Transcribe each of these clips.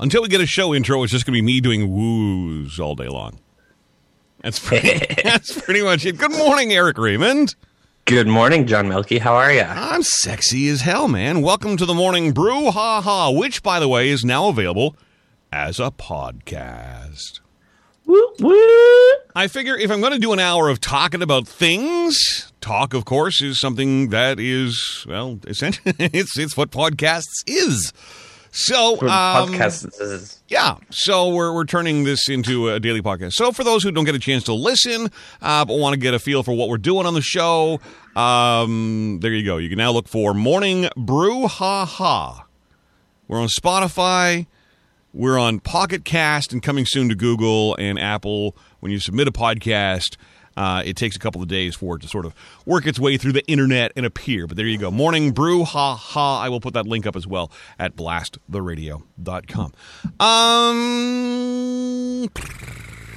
Until we get a show intro, it's just going to be me doing woos all day long. That's pretty, that's pretty much it. Good morning, Eric Raymond. Good morning, John Milky. How are you? I'm sexy as hell, man. Welcome to the Morning Brew Ha Ha, which, by the way, is now available as a podcast. Woo woo. I figure if I'm going to do an hour of talking about things, talk, of course, is something that is, well, essentially, it's, it's what podcasts is. So, um, podcast yeah, so we're, we're turning this into a daily podcast. So for those who don't get a chance to listen, uh, but want to get a feel for what we're doing on the show, um, there you go. You can now look for Morning Brew Ha Ha. We're on Spotify. We're on Pocket Cast and coming soon to Google and Apple. When you submit a podcast, uh, it takes a couple of days for it to sort of work its way through the internet and appear. But there you go. Morning Brew, ha ha. I will put that link up as well at blasttheradio.com. Um,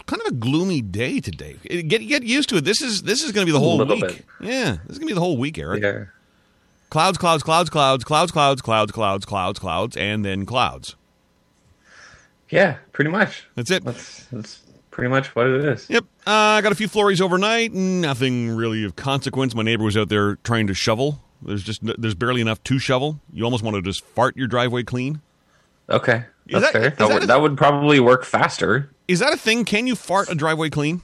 kind of a gloomy day today. Get get used to it. This is this is going to be the whole week. bit. Yeah, this is going to be the whole week, Eric. yeah. Clouds, clouds, clouds, clouds, clouds, clouds, clouds, clouds, clouds, clouds, and then clouds. Yeah, pretty much. That's it. That's that's pretty much what it is. Yep. Uh, I got a few flurries overnight. Nothing really of consequence. My neighbor was out there trying to shovel. There's just there's barely enough to shovel. You almost want to just fart your driveway clean. Okay, Is that's that- fair. That, that would, that would probably work faster. Is that a thing? Can you fart a driveway clean?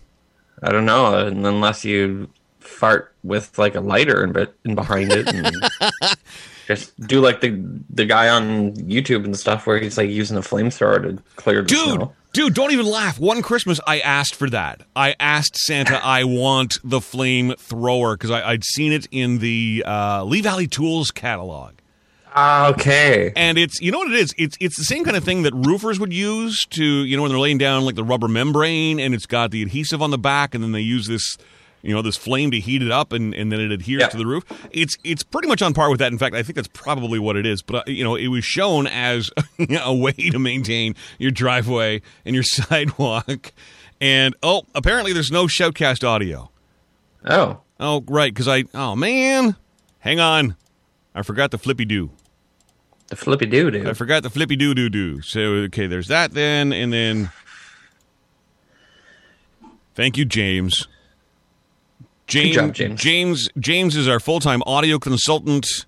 I don't know, and unless you fart with like a lighter and, bit in behind it, and just do like the the guy on YouTube and stuff, where he's like using a flamethrower to clear the Dude, snow. Dude, don't even laugh. One Christmas, I asked for that. I asked Santa, I want the flame thrower because I'd seen it in the uh, Lee Valley Tools catalog. Ah, okay. And it's you know what it is? It's it's the same kind of thing that roofers would use to you know when they're laying down like the rubber membrane and it's got the adhesive on the back and then they use this you know this flame to heat it up and, and then it adheres to the roof. It's it's pretty much on par with that. In fact, I think that's probably what it is. But uh, you know, it was shown as a way to maintain your driveway and your sidewalk. And oh, apparently there's no shoutcast audio. Oh, Oh, right, because I oh man, hang on, I forgot the flippy do. the flippy doo doo. I forgot the flippy doo doo doo. So okay, there's that then, and then thank you, James. James, job, James. James, James is our full time audio consultant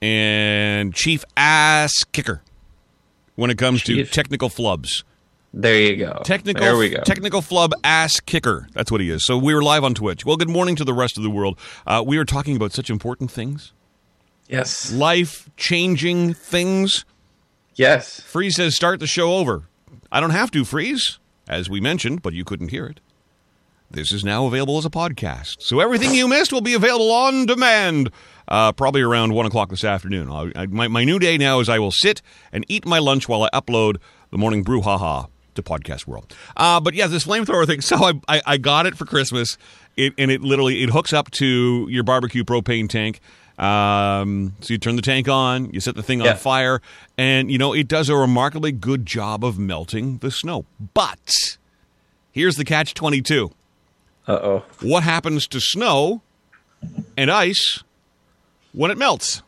and chief ass kicker when it comes to technical flubs. There you go. Technical, There we go. technical flub ass kicker. That's what he is. So we were live on Twitch. Well, good morning to the rest of the world. Uh, we are talking about such important things, yes. life changing things. Yes. Freeze says, start the show over. I don't have to, Freeze, as we mentioned, but you couldn't hear it. This is now available as a podcast. So everything you missed will be available on demand, uh, probably around 1 o'clock this afternoon. I, I, my, my new day now is I will sit and eat my lunch while I upload the morning brew haha to Podcast World. Uh, but yeah, this flamethrower thing. So I, I, I got it for Christmas, it, and it literally it hooks up to your barbecue propane tank. Um, so you turn the tank on, you set the thing on Yeah. fire, and you know it does a remarkably good job of melting the snow. But here's the catch twenty two: Uh oh. what happens to snow and ice when it melts?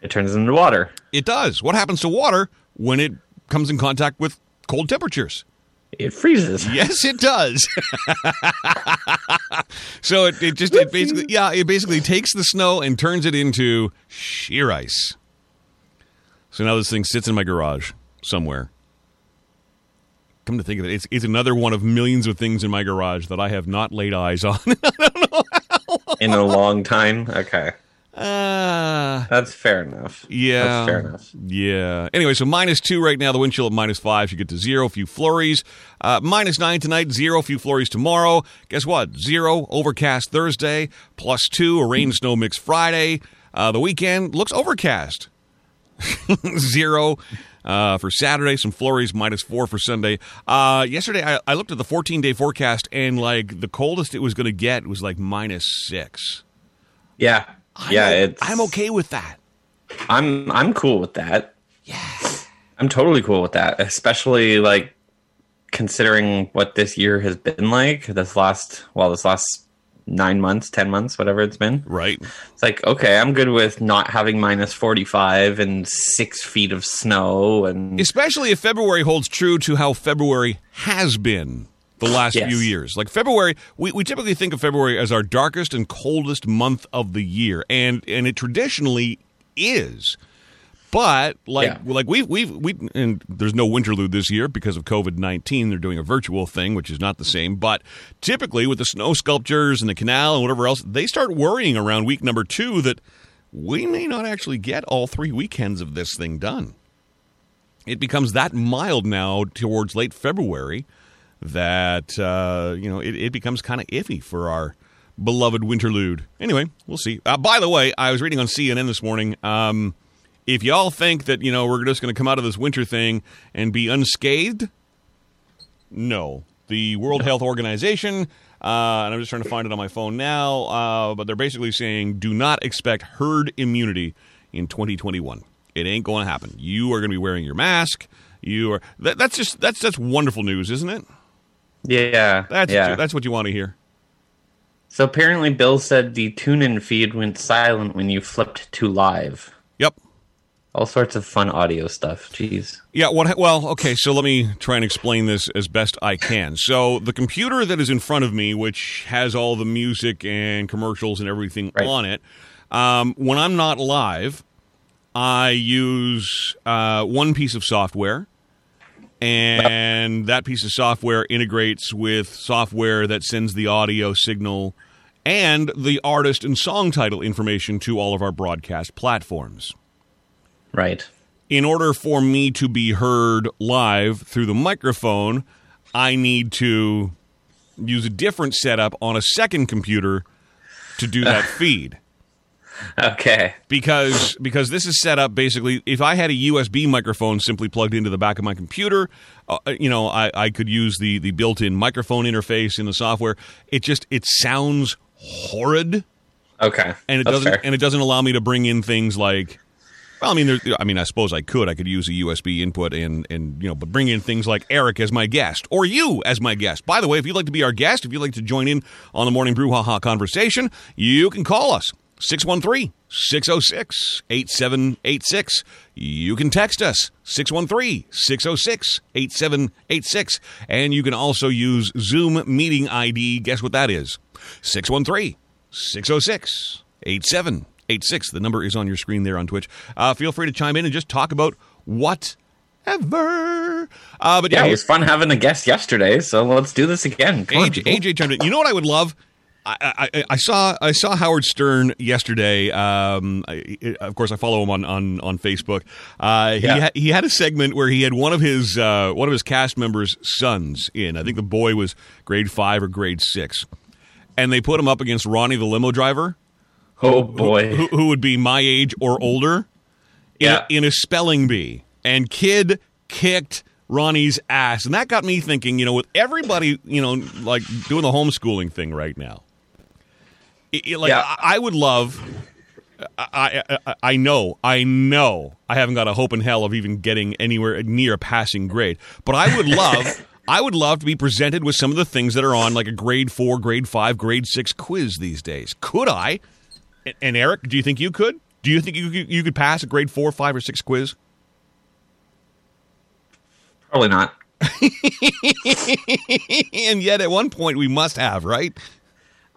It turns into water. It does. What happens to water when it comes in contact with cold temperatures? It freezes. Yes, it does. so it, it just it basically yeah it basically takes the snow and turns it into sheer ice. So now this thing sits in my garage somewhere. Come to think of it, it's it's another one of millions of things in my garage that I have not laid eyes on. in a long time. Okay, uh, that's fair enough. Yeah. that's fair enough. Yeah. Anyway, so minus two right now. The wind chill at minus five. You get to zero. A few flurries. Uh, minus nine tonight. Zero. A few flurries tomorrow. Guess what? Zero. Overcast Thursday. Plus two. A rain snow mix Friday. Uh, the weekend looks overcast. zero. Uh, for Saturday, some flurries, minus four for Sunday. Uh, yesterday, I, I looked at the 14 day forecast, and like the coldest it was going to get was like minus six. Yeah, I'm yeah. It's I'm okay with that. I'm I'm cool with that. Yeah, I'm totally cool with that. Especially like considering what this year has been like. This last well, this last nine months, ten months, whatever it's been. Right. It's like okay, I'm good with not having minus forty five and six feet of snow and Especially if February holds true to how February has been the last Yes. few years. Like February, we, we typically think of February as our darkest and coldest month of the year, and and it traditionally is. But like Yeah. like we've we've we and there's no Winterlude this year because of COVID nineteen. They're doing a virtual thing, which is not the same. But typically with the snow sculptures and the canal and whatever else, they start worrying around week number two that we may not actually get all three weekends of this thing done it becomes that mild now towards late February that uh, you know it, it becomes kind of iffy for our beloved Winterlude. Anyway, we'll see. Uh, by the way, I was reading on CNN this morning. Um, if y'all think that you know we're just going to come out of this winter thing and be unscathed, no. The World Health Organization, uh, and I'm just trying to find it on my phone now, uh, but they're basically saying do not expect herd immunity in 2021. It ain't going to happen. You are going to be wearing your mask. You are. That, that's just that's that's wonderful news, isn't it? yeah, That's yeah. that's what you want to hear. so apparently, Bill said the tune-in feed went silent when you flipped to live. Yep. All sorts of fun audio stuff. Jeez. Yeah, what well, okay, so let me try and explain this as best I can. So the computer that is in front of me, which has all the music and commercials and everything Right. on it, um, when I'm not live, I use uh, one piece of software, and that piece of software integrates with software that sends the audio signal and the artist and song title information to all of our broadcast platforms Right. in order for me to be heard live through the microphone, I need to use a different setup on a second computer to do that feed. Okay. Because because this is set up basically if I had a USB microphone simply plugged into the back of my computer, uh, you know, I, I could use the the built-in microphone interface in the software. It just it sounds horrid Okay. and it That's doesn't fair. and it doesn't allow me to bring in things like well i mean there, i mean i suppose i could. I could use a usb input and and you know but bring in things like eric as my guest or you as my guest. By the way if you'd like to be our guest if you'd like to join in on the morning brew brouhaha conversation you can call us 613-606-8786 you can text us 613-606-8786 and you can also use zoom meeting id guess what that is? 613 606 8786. The number is on your screen there on Twitch. Uh, feel free to chime in and just talk about whatever. Uh, but yeah, yeah, it was fun having a guest yesterday, so let's do this again. Come AJ, people. AJ chimed in. You know what I would love? I, I, I saw I saw Howard Stern yesterday. Um, I, of course, I follow him on on on Facebook. Uh, he Yeah. ha- he had a segment where he had one of his uh, one of his cast members' sons in. I think the boy was grade five or grade six, and they put him up against Ronnie the limo driver. Oh boy. who, who would be my age or older in, Yeah. a, in a spelling bee. And kid kicked Ronnie's ass. And that got me thinking, you know, with everybody, you know, like doing the homeschooling thing right now. It, it- like Yeah. I, I would love I, I I- I know I know I haven't got a hope in hell of even getting anywhere near a passing grade, but I would love I would love to be presented with some of the things that are on like a grade four, grade five, grade six quiz these days. Could I? And, Eric, do you think you could? Do you think you could, you could pass a grade four, five, or six quiz? Probably not. and yet, at one point, we must have, right?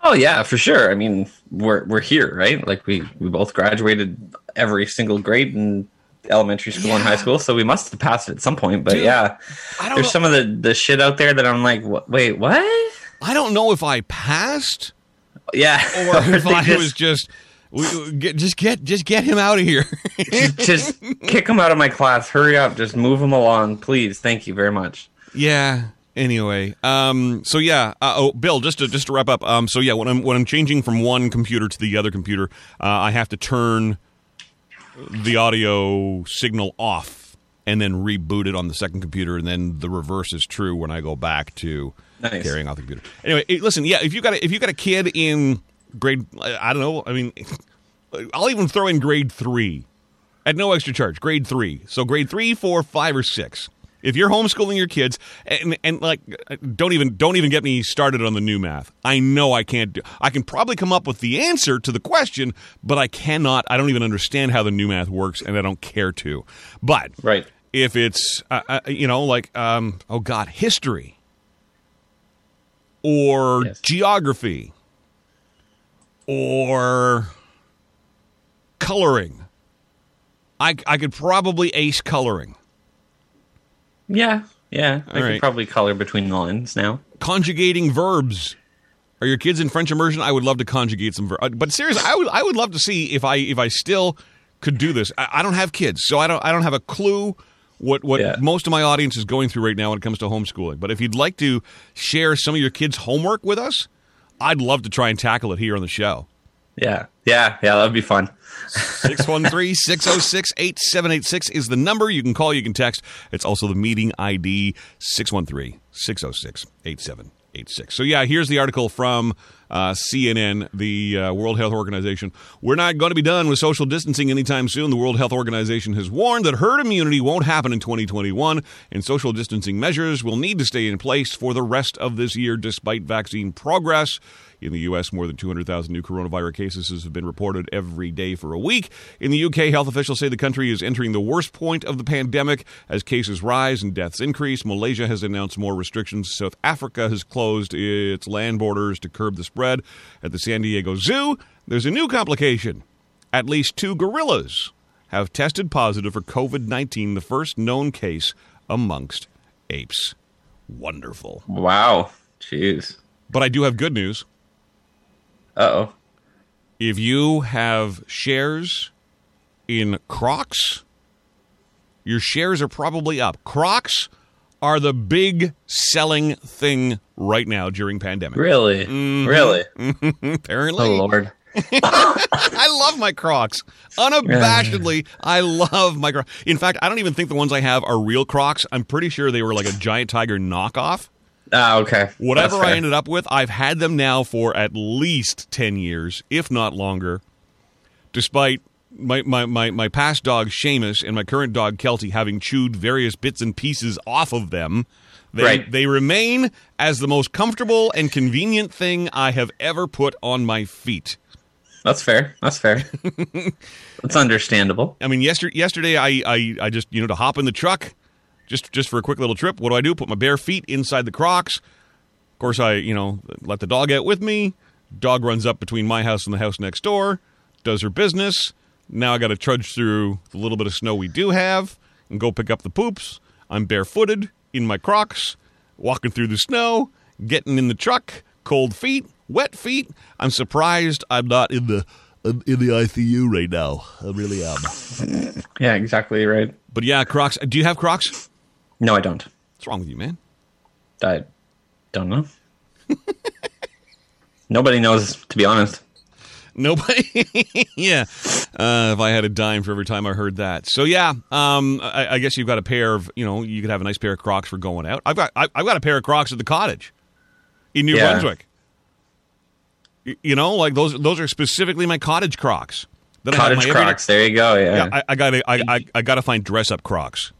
Oh yeah, for sure. I mean, we're we're here, right? Like we we both graduated every single grade in elementary school and high school, so we must have passed it at some point. But Dude, yeah, there's know. some of the the shit out there that I'm like, wait, what? I don't know if I passed Yeah, or if I just, was just we, get, just get just get him out of here. just kick him out of my class. Hurry up, just move him along, please. Thank you very much. Yeah. Anyway, um, so yeah. Uh, oh, Bill, just to just to wrap up. Um, so yeah, when I'm when I'm changing from one computer to the other computer, uh, I have to turn the audio signal off and then reboot it on the second computer, and then the reverse is true when I go back to Nice. carrying off the computer. Anyway, listen, yeah, if you got a, if you got a kid in grade, I I don't know. I mean, I'll even throw in grade three at no extra charge. Grade three, so grade three, four, five, or six. If you're homeschooling your kids, and, and like, don't even don't even get me started on the new math. I know I can't do. I can probably come up with the answer to the question, but I cannot. I don't even understand how the new math works, and I don't care to. But Right. if it's uh, uh, you know like um, oh god history or Yes. geography or coloring I, I could probably ace coloring Yeah. Yeah. I All could probably color between the lines now. conjugating verbs are your kids in french immersion i would love to conjugate some verbs uh, but seriously i would i would love to see if i if i still could do this i, I don't have kids so i don't i don't have a clue what what Yeah. most of my audience is going through right now when it comes to homeschooling but if you'd like to share some of your kids homework with us i'd love to try and tackle it here on the show Yeah. Yeah. Yeah. That'd be fun. 613-606-8786 is the number you can call you can text it's also the meeting id 613-606-8786 so yeah here's the article from uh, cnn the uh, world health organization. We're not going to be done with social distancing anytime soon. The world health organization has warned that herd immunity won't happen in 2021 and social distancing measures will need to stay in place for the rest of this year despite vaccine progress in the U.S., more than 200,000 new coronavirus cases have been reported every day for a week. In the U.K., health officials say the country is entering the worst point of the pandemic as cases rise and deaths increase. Malaysia has announced more restrictions. South Africa has closed its land borders to curb the spread. At the San Diego Zoo, there's a new complication. At least two gorillas have tested positive for COVID 19, the first known case amongst apes. Wonderful. Wow. Jeez. But I do have good news. Uh oh. if you have shares in Crocs, your shares are probably up. Crocs are the big selling thing right now during pandemic. Really? Mm-hmm. Really? Apparently, Oh Lord. I love my Crocs. Unabashedly, I love my Crocs. In fact, I don't even think the ones I have are real Crocs. I'm pretty sure they were like a Giant Tiger knockoff. Ah, okay. Whatever I ended up with, I've had them now for at least 10 years, if not longer, despite my, my, my, my past dog, Seamus, and my current dog, Kelty, having chewed various bits and pieces off of them. They, Right. they remain as the most comfortable and convenient thing I have ever put on my feet. That's fair. That's fair. That's understandable. I mean, yesterday, yesterday I, I, I just, you know, to hop in the truck, just, just for a quick little trip, what do I do? Put my bare feet inside the Crocs. Of course, I, you know, let the dog out with me. Dog runs up between my house and the house next door, does her business. Now I got to trudge through the little bit of snow we do have and go pick up the poops. I'm barefooted in my Crocs, walking through the snow, getting in the truck, cold feet, wet feet. I'm surprised I'm not in the in the ICU right now. I really am. Yeah, exactly right. But yeah, Crocs. Do you have Crocs? No, I don't. What's wrong with you, man? I don't know. Nobody knows, to be honest. Nobody. yeah. Uh, if I had a dime for every time I heard that. So yeah, um, I, I guess you've got a pair of, you know, you could have a nice pair of Crocs for going out. I've got, I, I've got a pair of Crocs at the cottage in New Yeah. Brunswick. You know, like those, those are specifically my cottage Crocs. Have Cottage my everyday- Crocs. There you go. Yeah. Yeah, I, I gotta, I, I, I gotta find dress up Crocs.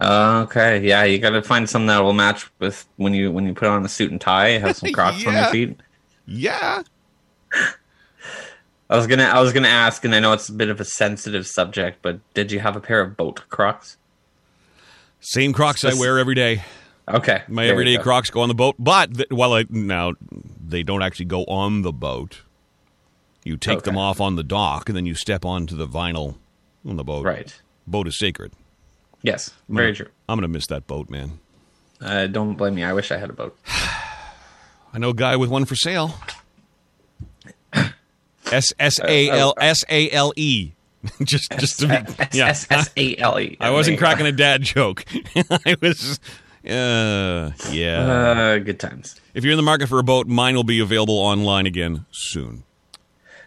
Okay. Yeah, you got to find something that will match with when you when you put on a suit and tie. Have some Crocs on your feet. Yeah. I was gonna I was gonna ask, and I know it's a bit of a sensitive subject, but did you have a pair of boat Crocs? Same Crocs I wear every day. Okay. My there everyday go. Crocs go on the boat, but th- while I now they don't actually go on the boat. You take them off on the dock, and then you step onto the vinyl on the boat. Right. Boat is sacred. Yes. Very true. I'm gonna miss that boat, man. Uh, don't blame me. I wish I had a boat. I know a guy with one for sale. S S A L S A L E. Just just to be yeah. S S A L E. I wasn't cracking a dad joke. I was. Uh, yeah. Uh, good times. if you're in the market for a boat, mine will be available online again soon.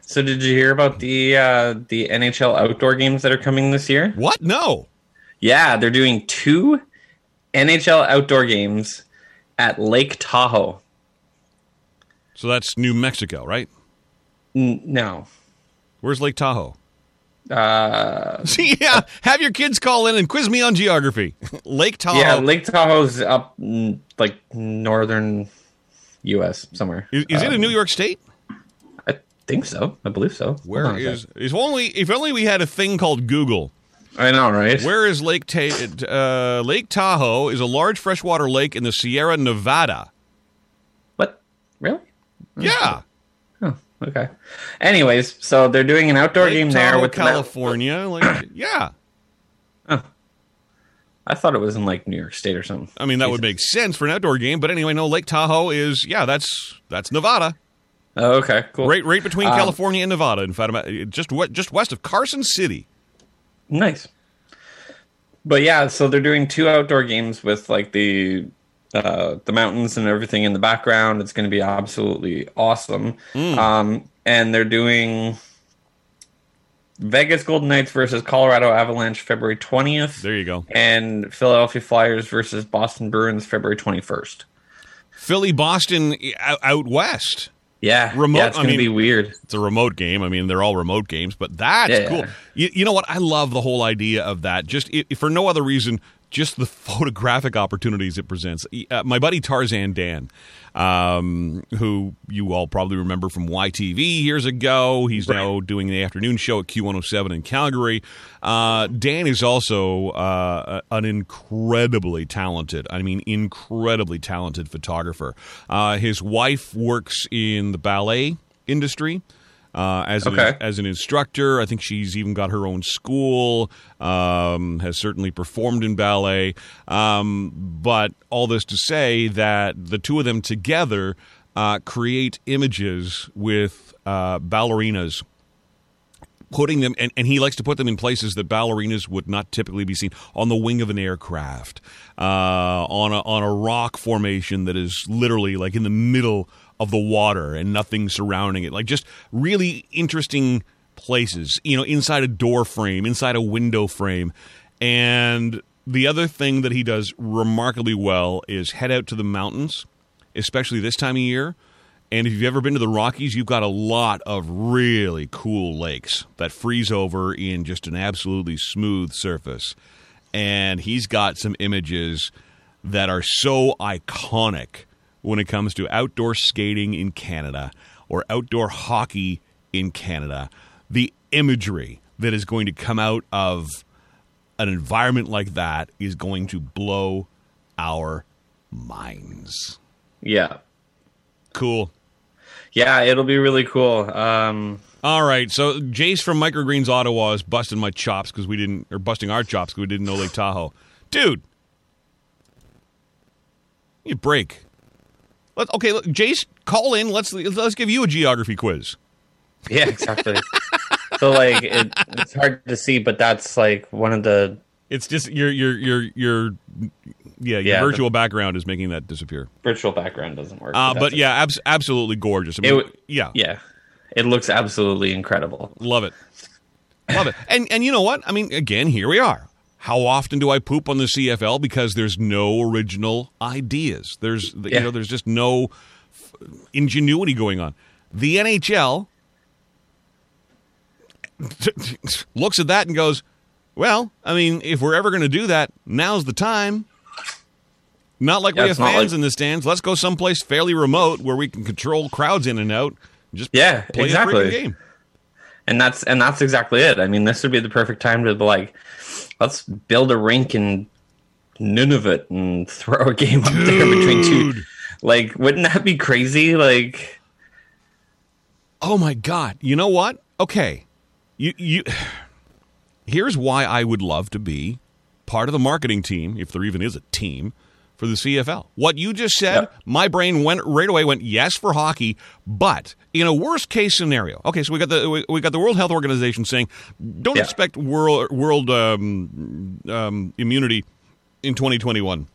So, did you hear about the uh, the NHL outdoor games that are coming this year? What? No. Yeah, they're doing two NHL outdoor games at Lake Tahoe. So that's New Mexico, right? N- no, Where's Lake Tahoe? Uh, yeah, have your kids call in and quiz me on geography. Lake Tahoe. yeah, Lake Tahoe's up mm, like northern U.S. somewhere. is, is it in Um, New York State? I think so. I believe so. Where is if only if only we had a thing called Google. I know, right? Where is Lake Ta- uh, Lake Tahoe? Is a large freshwater lake in the Sierra Nevada. What? Really? Yeah, Oh, okay. Anyways, so they're doing an outdoor Lake game Tahoe, there with the California. like, yeah, I thought it was in like New York State or something. I mean that would make sense for an outdoor game. But anyway, no. Lake Tahoe is yeah, that's that's Nevada, Oh, okay, cool. right right between Um, California and Nevada. In fact, just we- just west of Carson City. Nice. But yeah, so they're doing two outdoor games with like the uh, the mountains and everything in the background. It's going to be absolutely awesome. Um, and they're doing Vegas Golden Knights versus Colorado Avalanche February twentieth, There you go. and Philadelphia Flyers versus Boston Bruins February twenty first. Philly, Boston, out west. Yeah, Remote- Yeah, it's going to mean- be weird. It's a remote game. I mean, they're all remote games, but that's Yeah, cool. yeah. You, you know what? I love the whole idea of that. Just i for no other reason, just the photographic opportunities it presents. Uh, my buddy Tarzan Dan, um, who you all probably remember from YTV years ago, he's now doing the afternoon show at Q107 in Calgary. Uh, Dan is also uh, an incredibly talented, I mean, incredibly talented photographer. Uh, his wife works in the ballet industry uh, as an, as an instructor. I think she's even got her own school. Um, has certainly performed in ballet. Um, but all this to say that the two of them together uh, create images with uh, ballerinas. Putting them, and, and he likes to put them in places that ballerinas would not typically be seen on the wing of an aircraft, uh, on a on a rock formation that is literally like in the middle of the water and nothing surrounding it. Like just really interesting places, you know, inside a door frame, inside a window frame. And the other thing that he does remarkably well is head out to the mountains, especially this time of year. And if you've ever been to the Rockies, you've got a lot of really cool lakes that freeze over in just an absolutely smooth surface. And he's got some images that are so iconic when it comes to outdoor skating in Canada or outdoor hockey in Canada. The imagery that is going to come out of an environment like that is going to blow our minds. Yeah, Cool. yeah, it'll be really cool. Um, All right, so Jace from Microgreens Ottawa is busting my chops because we didn't, or busting our chops because we didn't know Lake Tahoe. Dude, you break. Let okay, look, Jace, call in. Let's let's give you a geography quiz. Yeah, exactly. so like it, it's hard to see, but that's like one of the It's just your your your your yeah your Yeah, virtual background is making that disappear. virtual background doesn't work. Uh, but yeah, abs- absolutely gorgeous. I mean, It yeah, yeah, it looks absolutely incredible. Love it. Love it. And and you know what? I mean, again, here we are. How often do I poop on the CFL because there's no original ideas? There's you know there's just no f- ingenuity going on. The NHL looks at that and goes, "Well, I mean, if we're ever going to do that, now's the time." Not like Yeah, we have fans like- in the stands. Let's go someplace fairly remote where we can control crowds in and out. Just Yeah, play a exactly. freaking game. And that's and that's exactly it. I mean, this would be the perfect time to be like, let's build a rink in Nunavut and throw a game up there between two. Like, wouldn't that be crazy? Like, Oh my god. You know what? Okay. You you Here's why I would love to be part of the marketing team, if there even is a team, for the CFL. What you just said, Yeah. my brain went right away went yes for hockey, but in a worst case scenario. Okay, so we got the we, we got the World Health Organization saying don't expect world world um, um, immunity in 2021.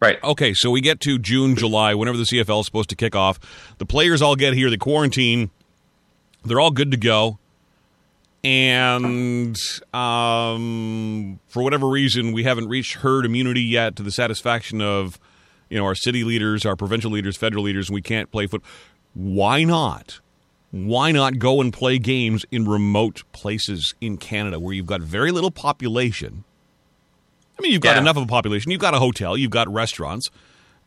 right? Okay, so we get to June, July, whenever the CFL is supposed to kick off. The players all get here, they quarantine, they're all good to go. And um, for whatever reason, we haven't reached herd immunity yet to the satisfaction of you know our city leaders, our provincial leaders, federal leaders, and we can't play foot. Why not why not go and play games in remote places in Canada where you've got very little population? I mean, you've got Yeah. enough of a population. You've got a hotel. You've got restaurants.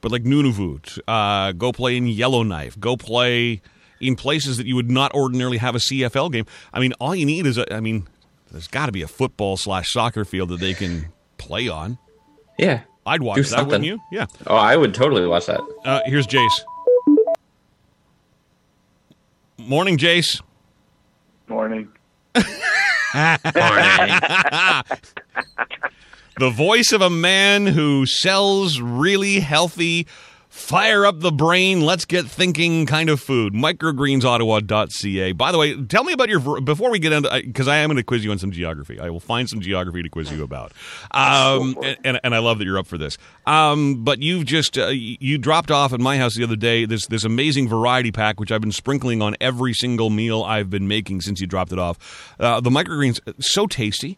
But like Nunavut, uh, go play in Yellowknife. Go play in places that you would not ordinarily have a CFL game. I mean, all you need is a. I mean, there's got to be a football slash soccer field that they can play on. Yeah. I'd watch Do that, wouldn't you? Yeah. Oh, I would totally watch that. Uh, here's Jace. Morning, Jace. Morning. Morning. The voice of a man who sells really healthy, fire up the brain, let's get thinking kind of food. Microgreensottawa.ca. By the way, tell me about your before we get into because I am going to quiz you on some geography. I will find some geography to quiz you about. Um, and, and and I love that you're up for this. Um, but you've just uh, you dropped off at my house the other day this this amazing variety pack which I've been sprinkling on every single meal I've been making since you dropped it off. Uh, the microgreens so tasty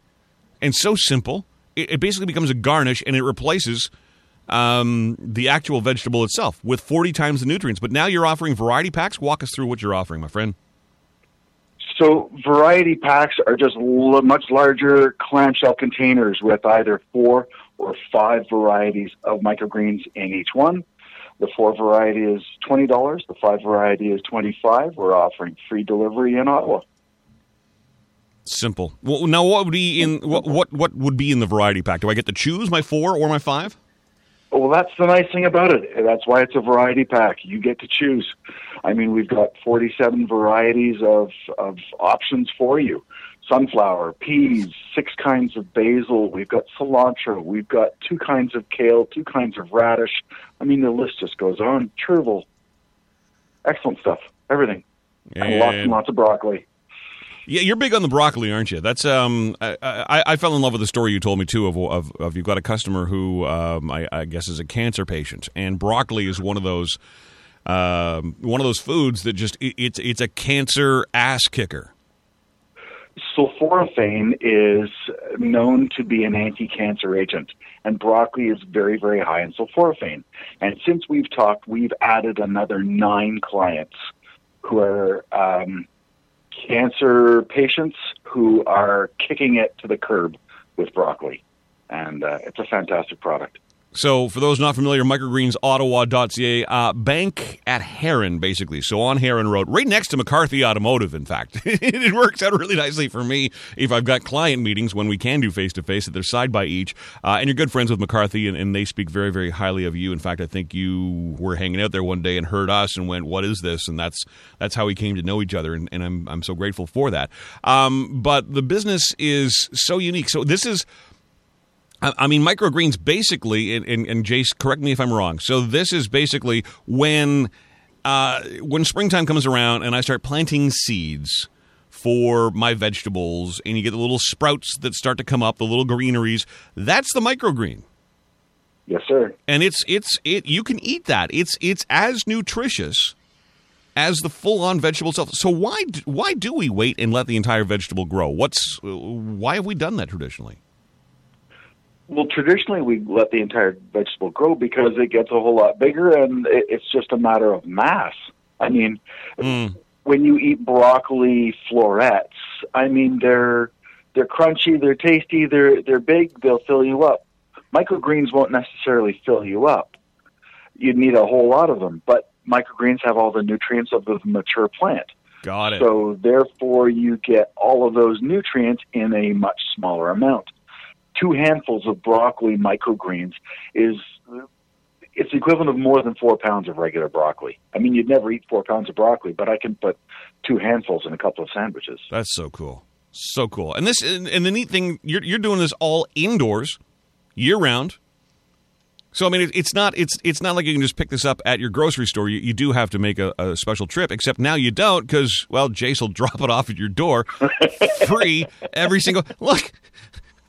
and so simple. It, it basically becomes a garnish and it replaces um, the actual vegetable itself with 40 times the nutrients. But now you're offering variety packs. Walk us through what you're offering, my friend. So variety packs are just l- much larger clamshell containers with either four or five varieties of microgreens in each one. The four variety is twenty dollars. The five variety is twenty five. We're offering free delivery in Ottawa. Simple. Well, now, what would be in what, what what would be in the variety pack? Do I get to choose my four or my five? Well, that's the nice thing about it. That's why it's a variety pack. You get to choose. I mean, we've got 47 varieties of, of options for you. Sunflower, peas, six kinds of basil. We've got cilantro. We've got two kinds of kale, two kinds of radish. I mean, the list just goes on. Chervil. Excellent stuff. Everything. And, lots and And- lots of broccoli. Yeah, you're big on the broccoli, aren't you? That's um, I, I, I fell in love with the story you told me too of of, of you've got a customer who um, I, I guess is a cancer patient, and broccoli is one of those um, one of those foods that just it, it's it's a cancer ass kicker. sulforaphane is known to be an anti-cancer agent, and broccoli is very, very high in sulforaphane. And since we've talked, we've added another nine clients who are um, cancer patients who are kicking it to the curb with broccoli, and uh, it's a fantastic product. So, for those not familiar, microgreensottawa.ca, uh, bank at Heron, basically. So, on Heron Road, right next to McCarthy Automotive, in fact. it works out really nicely for me if I've got client meetings when we can do face to face, that they're side by each. Uh, and you're good friends with McCarthy, and, and they speak very, very highly of you. In fact, I think you were hanging out there one day and heard us and went, What is this? And that's that's how we came to know each other, and, and I'm, I'm so grateful for that. Um, but the business is so unique. So, this is. I I mean, microgreens basically, and, and, and Jace, correct me if I'm wrong. So this is basically when uh, when springtime comes around and I start planting seeds for my vegetables, and you get the little sprouts that start to come up, the little greeneries. That's the microgreen, Yes, sir. and it's it's it. You can eat that. It's it's as nutritious as the full on vegetable itself. So why why do we wait and let the entire vegetable grow? What's why have we done that traditionally? Well, traditionally we let the entire vegetable grow because it gets a whole lot bigger, and it's just a matter of mass. I mean, Mm. when you eat broccoli florets, I mean they're they're crunchy, they're tasty, they're they're big, they'll fill you up. Microgreens won't necessarily fill you up. You'd need a whole lot of them, but microgreens have all the nutrients of the mature plant. Got it. So therefore, you get all of those nutrients in a much smaller amount. Two handfuls of broccoli microgreens is it's equivalent of more than four pounds of regular broccoli. I mean, you'd never eat four pounds of broccoli, but I can put two handfuls in a couple of sandwiches. That's so cool. So cool. And this and, the neat thing, you're you're doing this all indoors, year round. So I mean, it, it's not it's it's not like you can just pick this up at your grocery store. You, you do have to make a, a special trip. Except now you don't because well, Jace will drop it off at your door, free every single. Look,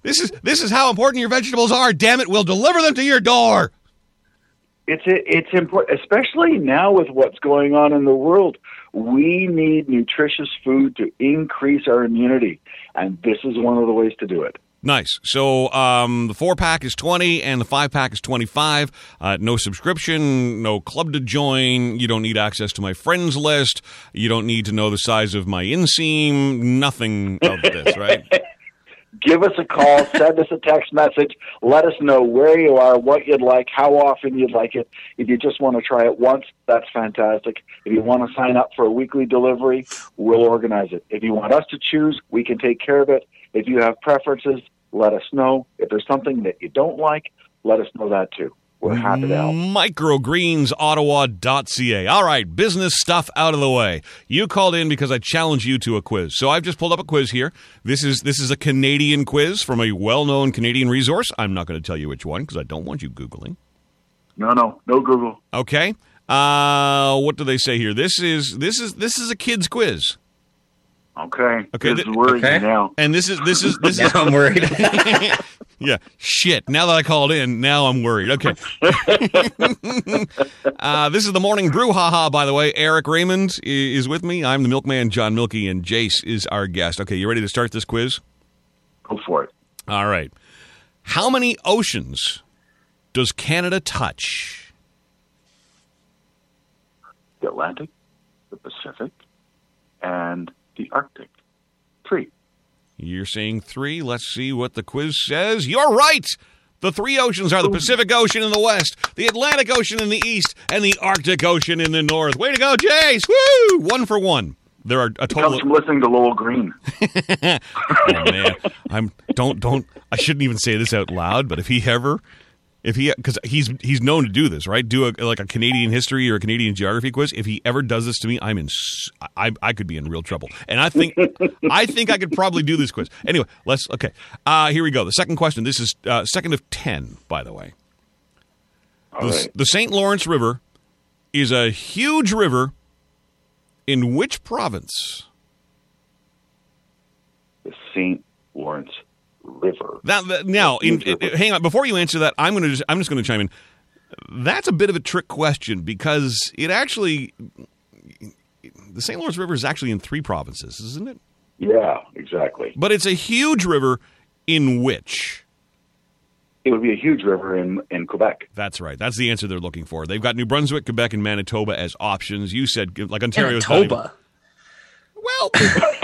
this is this is how important your vegetables are. Damn it, we'll deliver them to your door. It's it's important, especially now with what's going on in the world. We need nutritious food to increase our immunity, and this is one of the ways to do it. Nice. So um, the four pack is 20 and the five pack is 25. Uh, no subscription, no club to join. You don't need access to my friends list. You don't need to know the size of my inseam. Nothing of this, right? Give us a call, send us a text message, let us know where you are, what you'd like, how often you'd like it. If you just want to try it once, that's fantastic. If you want to sign up for a weekly delivery, we'll organize it. If you want us to choose, we can take care of it. If you have preferences, let us know. If there's something that you don't like, let us know that too. We're happy to help. Microgreensottawa.ca. All right, business stuff out of the way. You called in because I challenged you to a quiz. So I've just pulled up a quiz here. This is this is a Canadian quiz from a well-known Canadian resource. I'm not going to tell you which one because I don't want you googling. No, no, no Google. Okay. Uh, what do they say here? This is this is this is a kids quiz. Okay. Okay, This th- is worrying okay. now. And this is this is this is Now I'm worried. yeah, shit. Now that I called in, now I'm worried. Okay. uh, this is the morning brew, haha. By the way, Eric Raymond is with me. I'm the milkman, John Milky, and Jace is our guest. Okay, you ready to start this quiz? Go for it. All right. How many oceans does Canada touch? The Atlantic, the Pacific, and the Arctic. Three. You're saying three. Let's see what the quiz says. You're right. The three oceans are the Pacific Ocean in the west, the Atlantic Ocean in the east, and the Arctic Ocean in the north. Way to go, Jace! Woo! One for one. There are a total. Comes from listening to Lowell Green. oh man, I'm don't don't. I shouldn't even say this out loud, but if he ever, if he because he's he's known to do this, right? Do a like a Canadian history or a Canadian geography quiz. If he ever does this to me, I'm in. i, I could be in real trouble. And I think I think I could probably do this quiz. Anyway, let's okay. Uh, here we go. The second question. This is uh, second of ten, by the way. The, right. the St. Lawrence River is a huge river in which province? The St. Lawrence River. That, that- now, in, river. hang on. Before you answer that, I'm going to just I'm just going to chime in. That's a bit of a trick question because it actually the St. Lawrence River is actually in three provinces, isn't it? Yeah, exactly. But it's a huge river in which. It would be a huge river in, in Quebec. That's right. That's the answer they're looking for. They've got New Brunswick, Quebec, and Manitoba as options. You said like Ontario's not even- Manitoba. Well,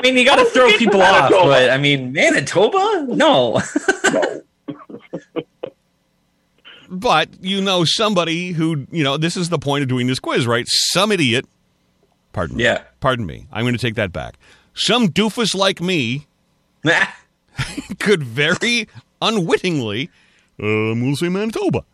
I mean, you got to throw people off, but I mean, Manitoba? No. No. but you know somebody who you know. This is the point of doing this quiz, right? Some idiot. Pardon me. Yeah. Pardon me. I'm going to take that back. Some doofus like me could very unwittingly, um, we'll say Manitoba.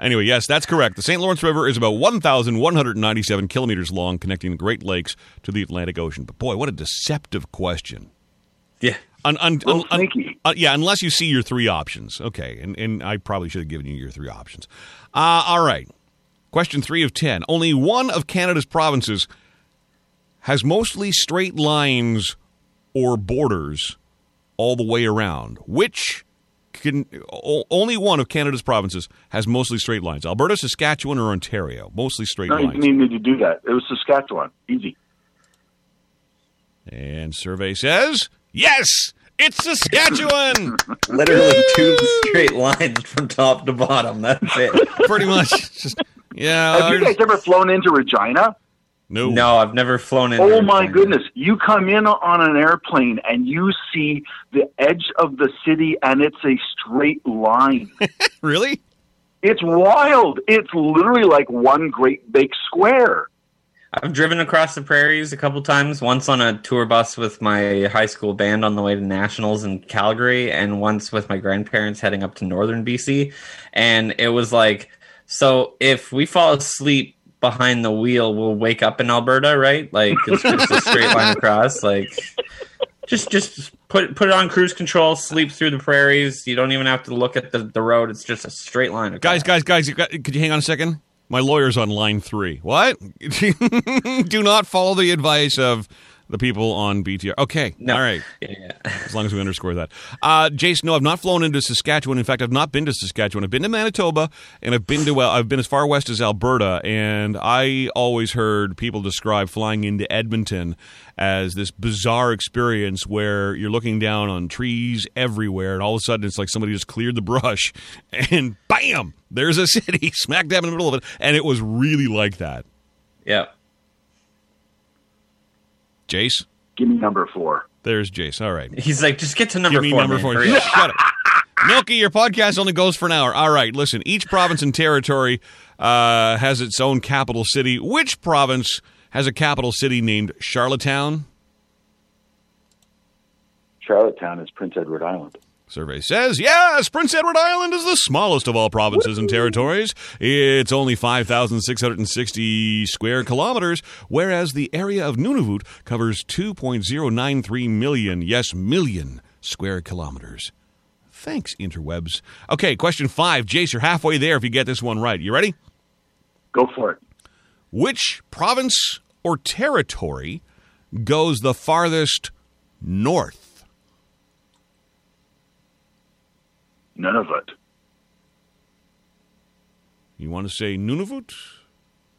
Anyway, yes, that's correct. The St. Lawrence River is about 1,197 kilometers long, connecting the Great Lakes to the Atlantic Ocean. But boy, what a deceptive question. Yeah. Un, un, un- un- uh, yeah, unless you see your three options. Okay, and, and I probably should have given you your three options. Uh, all right. Question three of 10. Only one of Canada's provinces has mostly straight lines or borders all the way around. Which can only one of Canada's provinces has mostly straight lines. Alberta, Saskatchewan, or Ontario. Mostly straight No, you lines. didn't need me to do that. It was Saskatchewan. Easy. And survey says, yes, it's Saskatchewan. Literally two straight lines from top to bottom. That's it. Pretty much. Just, yeah. Have you guys ever flown into Regina? No. No, I've never flown in. Oh my goodness. You come in on an airplane and you see the edge of the city and it's a straight line. Really? it's wild. It's literally like one great big square. I've driven across the prairies a couple times. Once on a tour bus with my high school band on the way to nationals in Calgary, and once with my grandparents heading up to northern BC. And it was like, so if we fall asleep behind the wheel, we'll wake up in Alberta, right? Like it's just a straight line across. Like just just put put it on cruise control, sleep through the prairies. You don't even have to look at the, the road. It's just a straight line. Across. Guys, guys, guys, you got, could you hang on a second? My lawyer's on line three. What? Do not follow the advice of the people on BTR. Okay, No. all right. Yeah. As long as we underscore that. Uh, Jace, no, I've not flown into Saskatchewan. In fact, I've not been to Saskatchewan. I've been to Manitoba, and I've been to well, I've been as far west as Alberta. And I always heard people describe flying into Edmonton as this bizarre experience where you're looking down on trees everywhere, and all of a sudden it's like somebody just cleared the brush, and bam, there's a city smack dab in the middle of it, and it was really like that. Yeah. Jace, Give me number four. there's Jace. All right. He's like, just get to number Give me four. number man. four. Hurry up. Shut up. Milky, your podcast only goes for an hour. All right, listen. Each province and territory uh, has its own capital city. Which province has a capital city named Charlottetown? Charlottetown is Prince Edward Island. Survey says, yes, Prince Edward Island is the smallest of all provinces and territories. It's only 5,660 square kilometers, whereas the area of Nunavut covers 2.093 million, yes, million square kilometers. Thanks, interwebs. Okay, question five. Jace, you're halfway there if you get this one right. You ready? Go for it. Which province or territory goes the farthest north? It. You want to say Nunavut?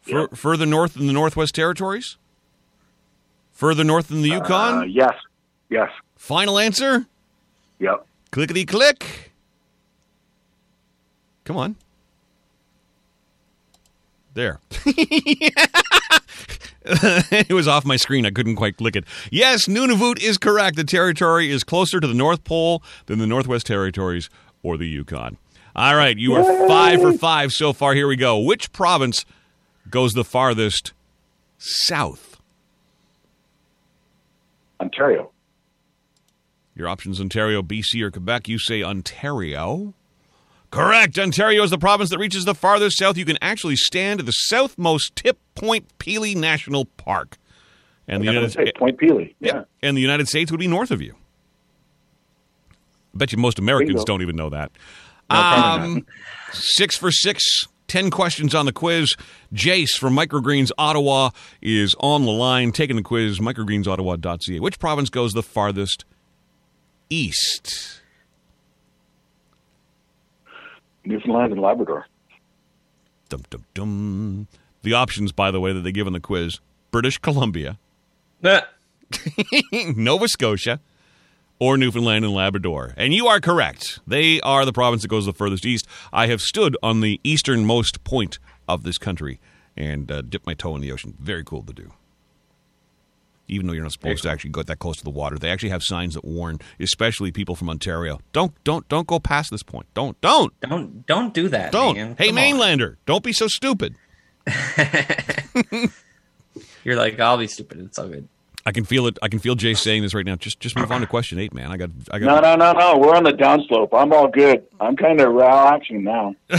Fur- Further north than the Northwest Territories? Further north than the Yukon? Uh, yes. Yes. Final answer? Yep. Clickety click. Come on. There. it was off my screen. I couldn't quite click it. Yes, Nunavut is correct. The territory is closer to the North Pole than the Northwest Territories or the Yukon. All right, you are five for five so far. Here we go. Which province goes the farthest south? Ontario. Your options Ontario, BC, or Quebec. You say Ontario. Correct. Ontario is the province that reaches the farthest south. You can actually stand at the southmost tip point Pelee National Park. And the United gonna Point Pelee. yeah. Yeah. And the United States would be north of you. I bet you most Americans Bingo. don't even know that. probably Um, six for six, ten questions on the quiz. Jace from Microgreens Ottawa is on the line taking the quiz. Microgreensottawa.ca. Which province goes the farthest east? Newfoundland and Labrador. Dum dum dum. The options, by the way, that they give in the quiz: British Columbia, Nah. Nova Scotia, or Newfoundland and Labrador. And you are correct. They are the province that goes the furthest east. I have stood on the easternmost point of this country and uh, dipped my toe in the ocean. Very cool to do. Even though you're not supposed to actually go that close to the water, they actually have signs that warn, especially people from Ontario. Don't, don't, don't go past this point. Don't, don't, Don't don't do that. don't. man. Hey, Come on. mainlander, don't be so stupid. You're like, I'll be stupid. It's all good. I can feel it. I can feel Jay saying this right now. Just, just move on to question eight, man. I got, I got. No, no, no, no. We're on the downslope. I'm all good. I'm kind of relaxing now. All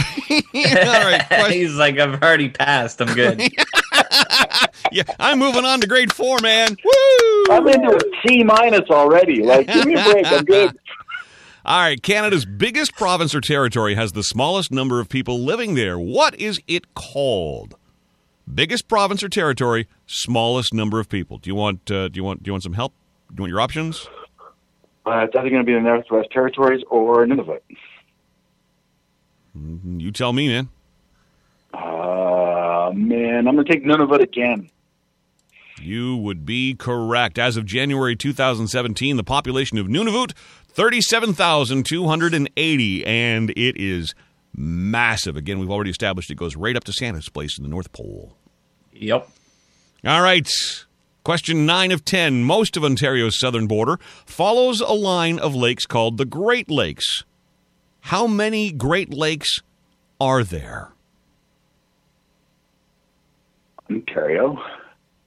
right, question, He's like, I've already passed. I'm good. yeah, I'm moving on to grade four, man. Woo! I'm into a C minus already. Like, give me a break. I'm good. All right, Canada's biggest province or territory has the smallest number of people living there. What is it called? Biggest province or territory, smallest number of people. Do you want? Uh, do you want? Do you want some help? Do you want your options? Uh, it's either going to be the Northwest Territories or Nunavut. You tell me, man. Uh, man, I'm going to take Nunavut again. You would be correct. As of January 2017, the population of Nunavut 37,280, and it is massive. Again, we've already established it goes right up to Santa's place in the North Pole. Yep. All right. Question 9 of 10. Most of Ontario's southern border follows a line of lakes called the Great Lakes. How many Great Lakes are there? Ontario,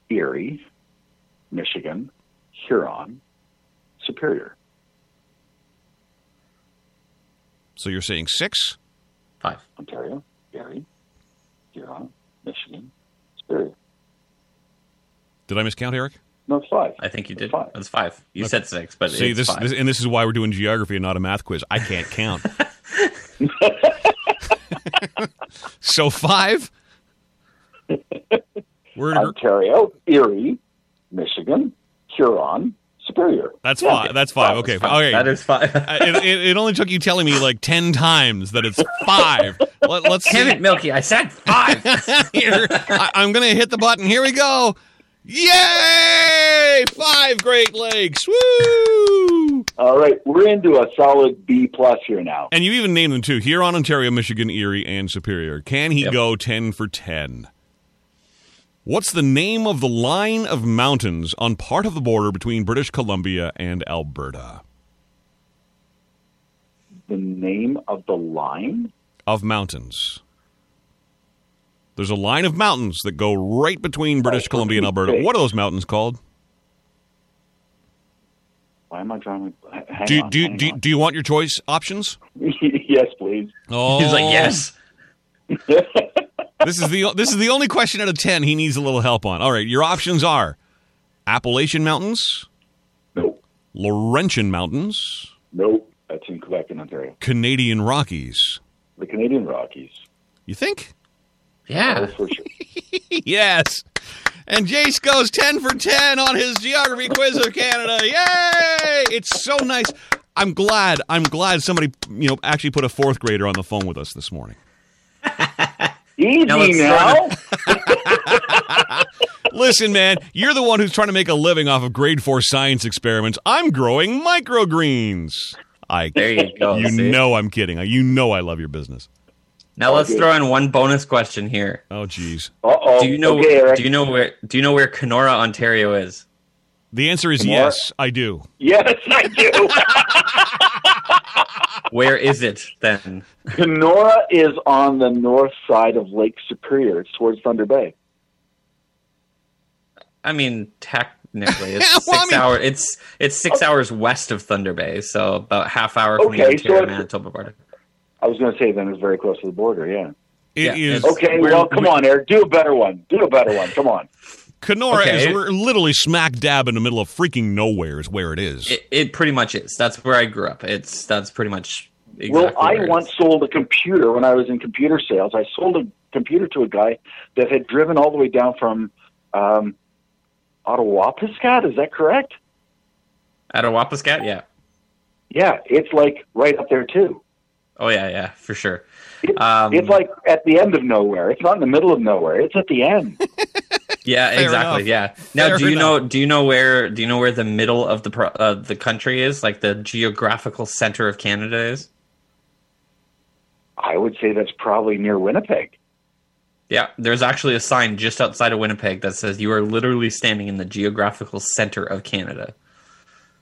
Erie, Michigan, Huron, Superior. So you're saying six? Five. Ontario, Erie, Huron, Michigan, Superior. Did I miscount, Eric? No, it's five. I think you did. Five. That's five. You said six, but See, it's this, five. this, and this is why we're doing geography and not a math quiz. I can't count. so five. We're in Ontario, Erie, Michigan, Huron, Superior. That's Yeah. five. That's five. Okay. Okay. That is fine. Uh, it, it, it only took you telling me like 10 times that it's five. Let, us see. Damn it, Milky! I said five. Here, I, I'm going to hit the button. Here we go. Yay! Five Great Lakes. Woo! All right, we're into a solid B plus here now. And you even named them too Huron, Ontario, Michigan, Erie, and Superior. Can he Yep. go 10 for 10? What's the name of the line of mountains on part of the border between British Columbia and Alberta? The name of the line? Of mountains. There's a line of mountains that go right between British Oh, Columbia and Alberta. Pete's What are those mountains called? Why am I drawing? h- Hang Do, on, do, hang do, on. do you want your choice options? yes, please. Oh, He's like, oh. yes. This is the this is the only question out of ten he needs a little help on. All right, your options are Appalachian Mountains, Nope. Laurentian Mountains, Nope. That's in Quebec and Ontario. Canadian Rockies. The Canadian Rockies. You think? Oh, Yeah. for sure. yes. And Jace goes 10 for 10 on his geography quiz of Canada. Yay! It's so nice. I'm glad. I'm glad somebody, you know, actually put a fourth grader on the phone with us this morning. Easy Now let's now. Listen, man, you're the one who's trying to make a living off of grade four science experiments. I'm growing microgreens. I, There you go. you see? know, I'm kidding. You know, I love your business. Now let's Okay. throw in one bonus question here. Oh, geez. Uh oh. Do you know? Okay, do you know where? Do you know where Kenora, Ontario is? The answer is More? yes, I do. Yes, I do. Where is it then? Kenora is on the north side of Lake Superior. It's towards Thunder Bay. I mean, technically, it's Well, I six mean- hours. It's it's six oh. hours west of Thunder Bay, so about half hour from the Okay, so Ontario it's- Manitoba border. I was going to say then it's very close to the border. Yeah. It Yeah, is it's- Okay. Well, come on, Eric. Do a better one. Do a better one. Come on. Kenora Okay. is we're literally smack dab in the middle of freaking nowhere is where it is. It, it pretty much is. That's where I grew up. It's that's pretty much. Exactly well, I once is. sold a computer when I was in computer sales. I sold a computer to a guy that had driven all the way down from um, Ottawa, Piscat. Is that correct? Attawapiskat. Yeah. Yeah, it's like right up there too. Oh yeah, yeah, for sure. It- Um, it's like at the end of nowhere. It's not in the middle of nowhere. It's at the end. Yeah, Fair exactly. enough. Yeah. Now, Fair do you enough. know? Do you know where? Do you know where the middle of the pro, uh, the country is? Like the geographical center of Canada is? I would say that's probably near Winnipeg. Yeah, there's actually a sign just outside of Winnipeg that says you are literally standing in the geographical center of Canada.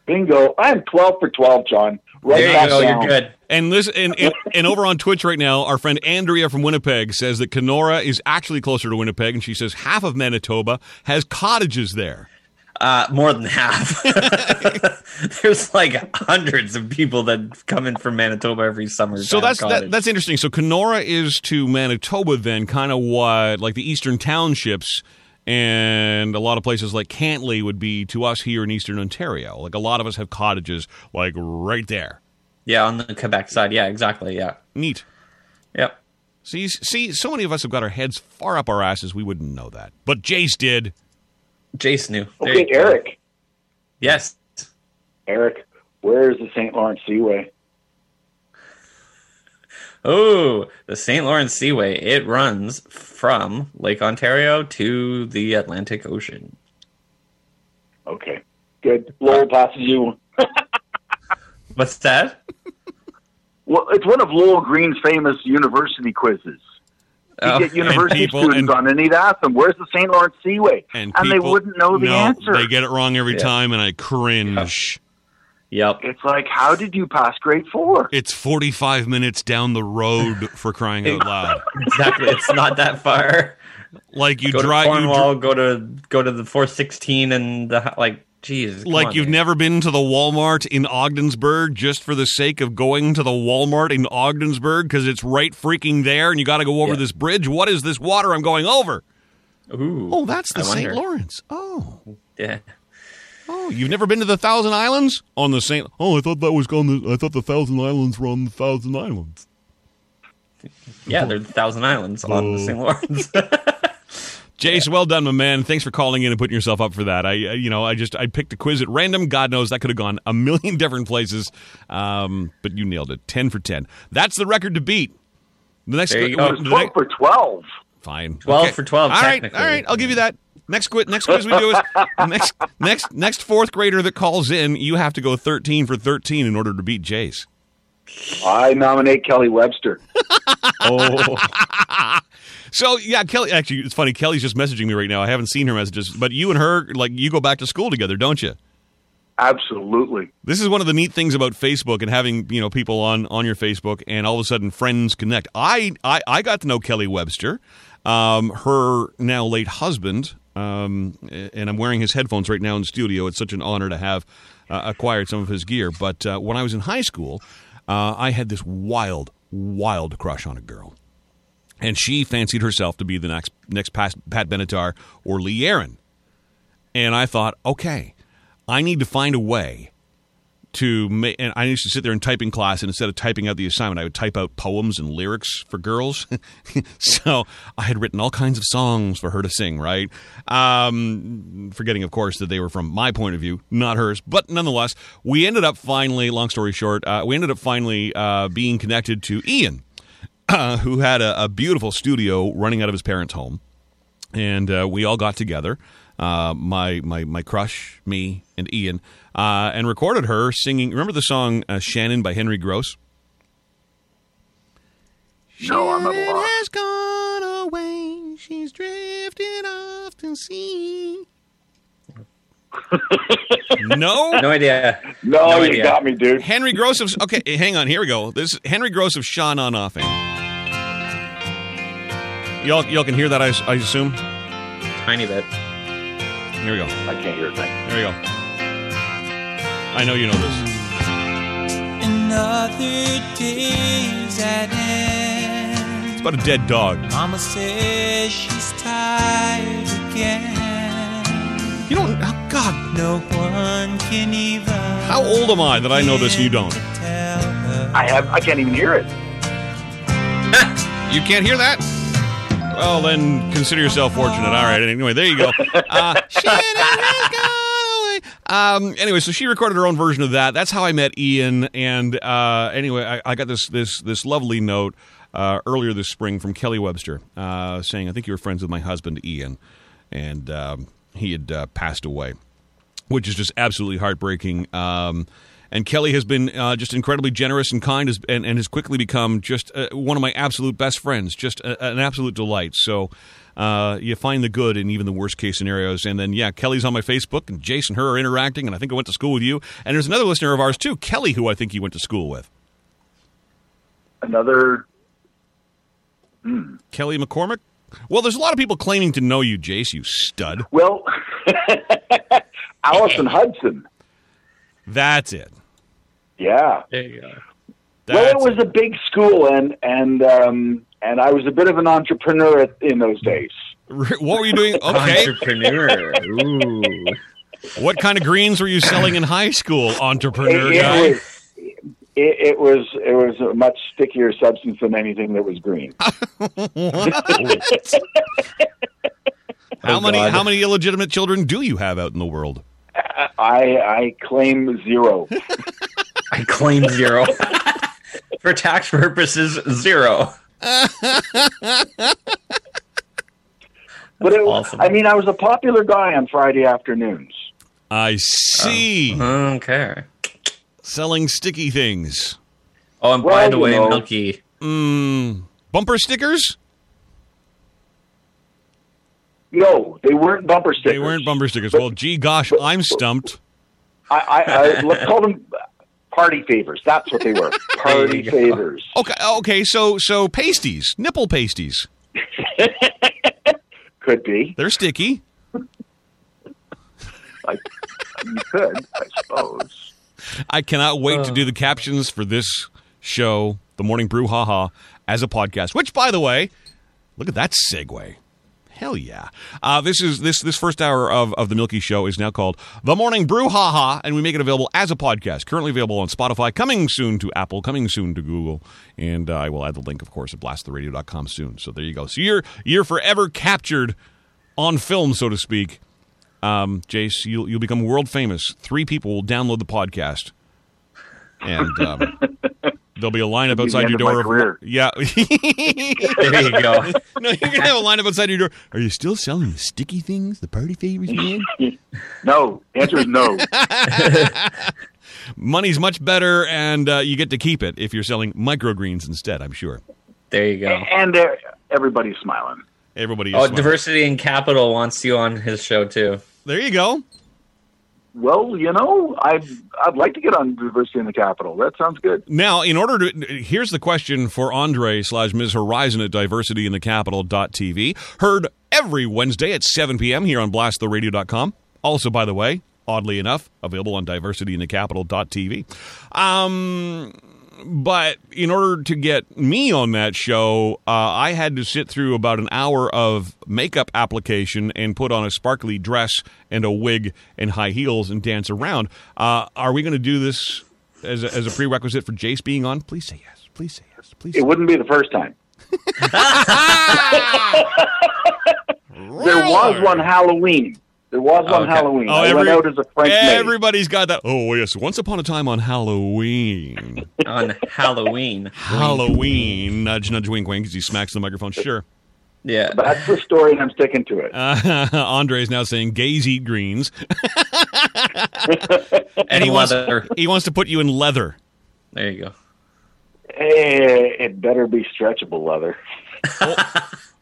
Bingo! I'm twelve for twelve, John. Right there you go. down. You're good. And this and, and and over on Twitch right now, our friend Andrea from Winnipeg says that Kenora is actually closer to Winnipeg, and she says half of Manitoba has cottages there. Uh, more than half. There's like hundreds of people that come in from Manitoba every summer. So that's that, that's interesting. So Kenora is to Manitoba then kind of what like the eastern townships and a lot of places like Cantley would be to us here in eastern Ontario. Like a lot of us have cottages like right there. yeah on the Quebec side. Yeah, exactly. Yeah. Neat. Yep. See, see, so many of us have got our heads far up our asses. We wouldn't know that, but Jace did. Jace knew. There Okay. Eric. Yes. Eric, where is the St. Lawrence Seaway? Oh, the St. Lawrence Seaway. It runs from Lake Ontario to the Atlantic Ocean. Okay, good. Lowell passes you. What's that? Well, it's one of Lowell Green's famous university quizzes. You Oh, get university people- students and- on, and he'd ask them, "Where's the St. Lawrence Seaway?" And, they people- wouldn't know the no, answer. They get it wrong every Yeah. time, and I cringe. Yep. It's like, how did you pass grade four? It's 45 minutes down the road for crying out loud. Exactly. It's not that far. Like you Go to drive, you Cornwall. go to go to the 416 and the like. Jeez. like on, you've man. never been to the Walmart in Ogdensburg just for the sake of going to the Walmart in Ogdensburg because it's right freaking there and you got to go over Yeah. this bridge. What is this water I'm going over? Ooh. Oh, that's the St. Lawrence. Oh. Yeah. Oh, you've never been to the Thousand Islands on the St. Oh, I thought that was on the I thought the Thousand Islands were on the Thousand Islands. Yeah, there's a thousand islands on the. St. Lawrence. Jace, well done, my man. Thanks for calling in and putting yourself up for that. I, uh, you know, I just I picked a quiz at random. God knows that could have gone a million different places, um, but you nailed it. Ten for ten. That's the record to beat. The next, There you go. the Twelve next- for twelve. fine. 12 for 12, All right, all technically. right. I'll give you that. Next quiz, next quiz we do is next next next fourth grader that calls in. You have to go thirteen for thirteen in order to beat Jace. I nominate Kelly Webster. Oh, So yeah, Kelly. Actually, it's funny. Kelly's just messaging me right now. I haven't seen her messages, but you and her, like, you go back to school together, don't you? Absolutely. This is one of the neat things about Facebook and having you know people on on your Facebook, and all of a sudden friends connect. I I, I got to know Kelly Webster, um, her now late husband, um, and I'm wearing his headphones right now in studio. It's such an honor to have uh, acquired some of his gear. But uh, when I was in high school, uh, I had this wild, wild crush on a girl. And she fancied herself to be the next next Pat, Pat Benatar or Lee Aaron. And I thought, okay, I need to find a way to make. And I used to sit there and type in class, and instead of typing out the assignment, I would type out poems and lyrics for girls. so I had written all kinds of songs for her to sing. Right, um, forgetting of course that they were from my point of view, not hers. But nonetheless, we ended up finally. Long story short, uh, we ended up finally uh, being connected to Ian, uh, who had a, a beautiful studio running out of his parents' home and uh, we all got together. Uh, my my my crush, me and Ian, uh, and recorded her singing. Remember the song uh, "Shannon" by Henry Gross? No, I'm at a Shannon loss. has gone away. She's drifted off to sea. no, no idea. No, No you idea. got me, dude. Henry Gross of okay. Hang on, here we go. This is Henry Gross of Sean on off. Y'all, y'all can hear that, I, I assume. Tiny bit. Here we go. I can't hear a thing. Here we go. I know you know this. Another day's at end. It's about a dead dog. Mama says she's tired again. You don't. Oh God, No one can even. how old am I that I know this and you don't? Tell her. I have. I can't even hear it. You can't hear that? Well, then consider yourself fortunate. All right. Anyway, there you go. Uh, Shannon has gone away. um, anyway, so she recorded her own version of that. That's how I met Ian. And uh, anyway, I, I got this this this lovely note uh, earlier this spring from Kelly Webster uh, saying, "I think you were friends with my husband Ian, and um, he had uh, passed away." which is just absolutely heartbreaking. Um, and Kelly has been uh, just incredibly generous and kind, as, and, and has quickly become just uh, one of my absolute best friends, just a, an absolute delight. So uh, you find the good in even the worst case scenarios. And then, yeah, Kelly's on my Facebook, and Jason and her are interacting, and I think I went to school with you. And there's another listener of ours, too, Kelly, who I think you went to school with. Another. Kelly McCormick? Well, there's a lot of people claiming to know you, Jace, you stud. Well, Allison Hudson. That's it. Yeah. There you go. well, it was a big school, and and um, and I was a bit of an entrepreneur at, in those days. What were you doing? Okay. Entrepreneur. Ooh. what kind of greens were you selling in high school, entrepreneur it, guy? it was. It, it was it was a much stickier substance than anything that was green. How Oh, many God. how many illegitimate children do you have out in the world? I I claim zero. I claim zero. For tax purposes, zero. But it, Awesome. I mean, I was a popular guy on Friday afternoons. I see. Okay. Selling sticky things. Oh, and by the way, know. Milky. Mm, bumper stickers? No, they weren't bumper stickers. They weren't bumper stickers. Well, gee gosh, I'm stumped. I, I, I let's call them party favors. That's what they were. Party favors. Okay, okay, so so pasties, nipple pasties. Could be. They're sticky. Like you could, I suppose. I cannot wait to uh. do the captions for this show, The Morning Brew Haha, as a podcast. Which, by the way, look at that segue. Hell yeah! Uh, this is this this first hour of, of the Milky Show is now called the Morning Brew Haha, and we make it available as a podcast. Currently available on Spotify, coming soon to Apple, coming soon to Google, and uh, I will add the link, of course, at blasttheradio.com soon. So there you go. So you're you're forever captured on film, so to speak, um, Jace, you'll you'll become world famous. Three people will download the podcast, and um, there'll be a lineup It'll be the outside your door. of- yeah, There you go. no, you're gonna have a lineup outside your door. Are you still selling the sticky things, the party favors, man? No, the answer is no. Money's much better, and uh, you get to keep it if you're selling microgreens instead. I'm sure There you go. and uh, everybody's smiling. everybody. Is Oh, smart. Diversity and Capital wants you on his show too. There you go. Well, you know, I'd I'd like to get on diversity in the capital. That sounds good. Now, in order to, here's the question for Andre slash Ms. Horizon at diversityinthecapital.tv. Heard every Wednesday at 7 p.m. here on blasttheradio.com. Also, by the way, oddly enough, available on Diversity in the diversityinthecapital.tv. Um, but in order to get me on that show, uh, I had to sit through about an hour of makeup application and put on a sparkly dress and a wig and high heels and dance around. Uh, are we going to do this as a, as a prerequisite for Jace being on? Please say yes. Please say yes. Please. It wouldn't be the first time. There was one Halloween. There was on Okay. Halloween. Oh, I went out as a French maid. Everybody's got that. Oh yes, once upon a time on Halloween. On Halloween. Halloween. Nudge, nudge, wink, wink. As he smacks the microphone. Sure. Yeah. But that's the story, and I'm sticking to it. Uh, Andre is now saying gays eat greens, and and he wants leather. he wants to put you in leather. There you go. Eh, it better be stretchable leather.